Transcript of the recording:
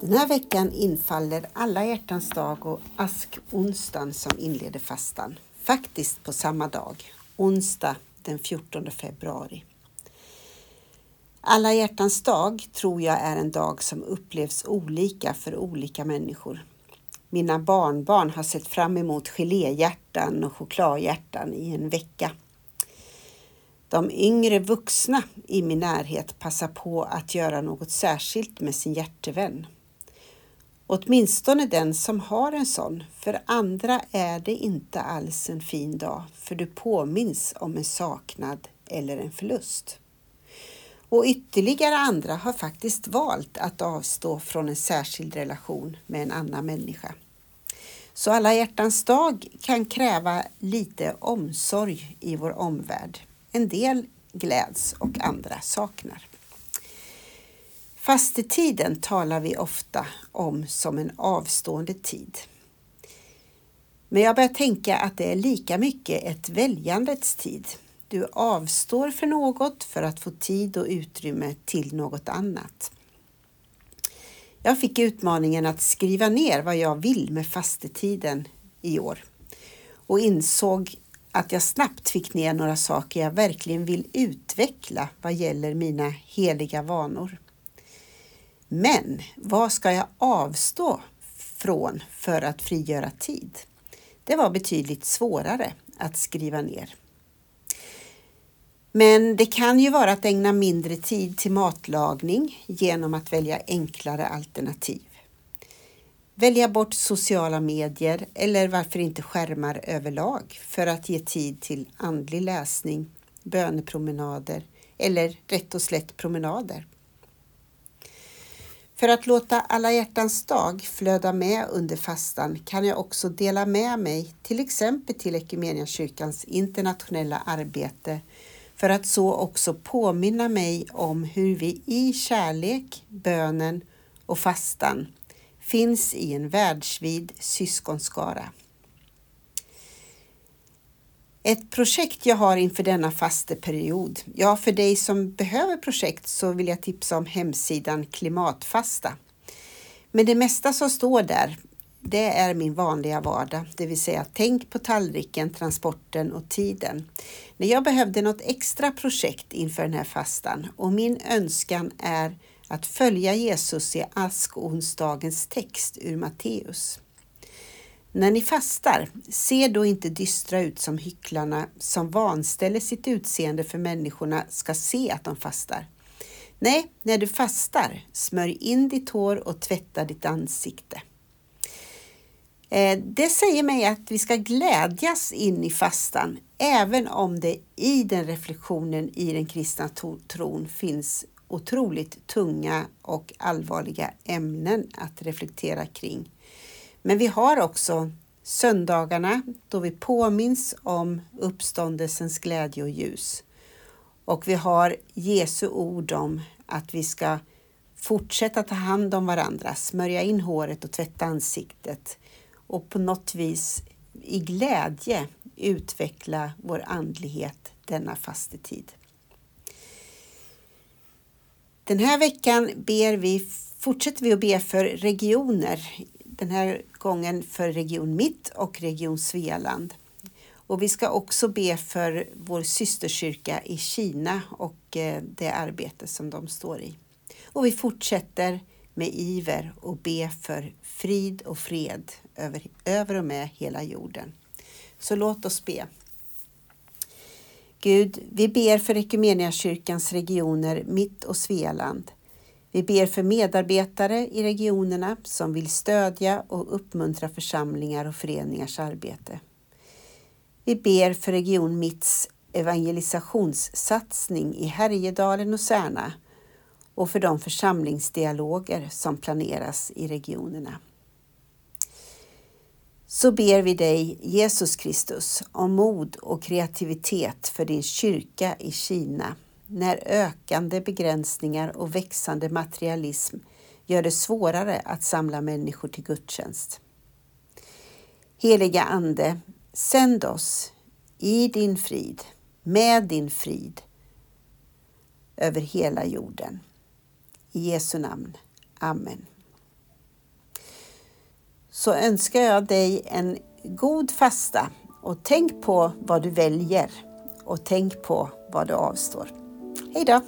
Den här veckan infaller alla hjärtans dag och askonsdagen som inleder fastan. Faktiskt på samma dag, onsdag den 14 februari. Alla hjärtans dag tror jag är en dag som upplevs olika för olika människor. Mina barnbarn har sett fram emot geléhjärtan och chokladhjärtan i en vecka. De yngre vuxna i min närhet passar på att göra något särskilt med sin hjärtevän. Åtminstone den som har en sån. För andra är det inte alls en fin dag, för du påminns om en saknad eller en förlust. Och ytterligare andra har faktiskt valt att avstå från en särskild relation med en annan människa. Så alla hjärtans dag kan kräva lite omsorg i vår omvärld. En del gläds och andra saknar. Fastetiden talar vi ofta om som en avstående tid. Men jag börjar tänka att det är lika mycket ett väljandets tid. Du avstår för något för att få tid och utrymme till något annat. Jag fick utmaningen att skriva ner vad jag vill med fastetiden i år och insåg att jag snabbt fick ner några saker jag verkligen vill utveckla vad gäller mina heliga vanor. Men vad ska jag avstå från för att frigöra tid? Det var betydligt svårare att skriva ner. Men det kan ju vara att ägna mindre tid till matlagning genom att välja enklare alternativ. Välja bort sociala medier eller varför inte skärmar överlag för att ge tid till andlig läsning, bönepromenader eller rätt och slätt promenader. För att låta alla hjärtans dag flöda med under fastan kan jag också dela med mig till exempel till Equmeniakyrkans internationella arbete för att så också påminna mig om hur vi i kärlek, bönen och fastan finns i en världsvid syskonskara. Ett projekt jag har inför denna fasteperiod. Ja, för dig som behöver projekt så vill jag tipsa om hemsidan Klimatfasta. Men det mesta som står där, det är min vanliga vardag, det vill säga tänk på tallriken, transporten och tiden. När jag behövde något extra projekt inför den här fastan och min önskan är att följa Jesus i askonsdagens text ur Matteus. När ni fastar, se då inte dystra ut som hycklarna som vanställer sitt utseende för människorna ska se att de fastar. Nej, när du fastar, smörj in ditt hår och tvätta ditt ansikte. Eh, det säger mig att vi ska glädjas in i fastan, även om det i den reflektionen i den kristna tron finns otroligt tunga och allvarliga ämnen att reflektera kring. Men vi har också söndagarna då vi påminns om uppståndelsens glädje och ljus. Och vi har Jesu ord om att vi ska fortsätta ta hand om varandra, smörja in håret och tvätta ansiktet och på något vis i glädje utveckla vår andlighet denna fastetid. Den här veckan ber vi, fortsätter vi att be för regioner den här nattgången för Region Mitt och Region Svealand. Och vi ska också be för vår systerkyrka i Kina och eh, det arbete som de står i. Och vi fortsätter med iver och be för frid och fred över, över och med hela jorden. Så låt oss be. Gud, vi ber för Equmeniakyrkans regioner Mitt och Svealand vi ber för medarbetare i regionerna som vill stödja och uppmuntra församlingar och föreningars arbete. Vi ber för Region Mitts evangelisationssatsning i Härjedalen och Särna och för de församlingsdialoger som planeras i regionerna. Så ber vi dig, Jesus Kristus, om mod och kreativitet för din kyrka i Kina när ökande begränsningar och växande materialism gör det svårare att samla människor till gudstjänst. Heliga Ande, sänd oss i din frid, med din frid över hela jorden. I Jesu namn. Amen. så önskar jag dig en god fasta och tänk på vad du väljer och tänk på vad du avstår. Hej då!